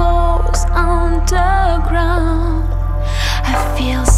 souls underground. I feel.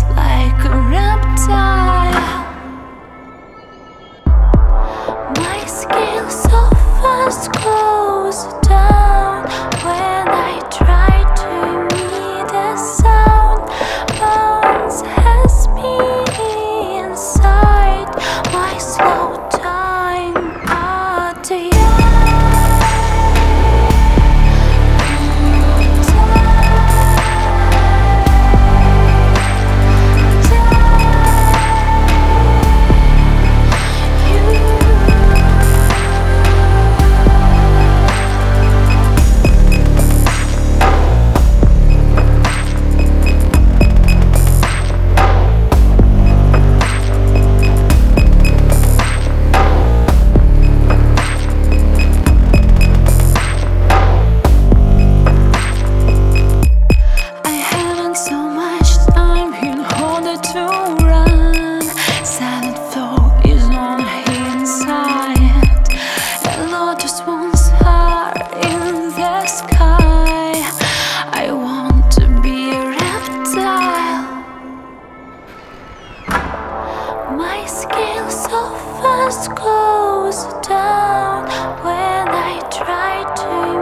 My scale so fast goes down when I try to.